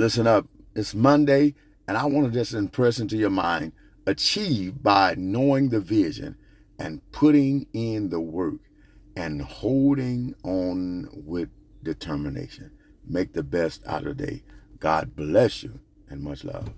listen up. It's Monday, and I want to just impress into your mind achieve by knowing the vision and putting in the work and holding on with determination. Make the best out of the day. God bless you and much love.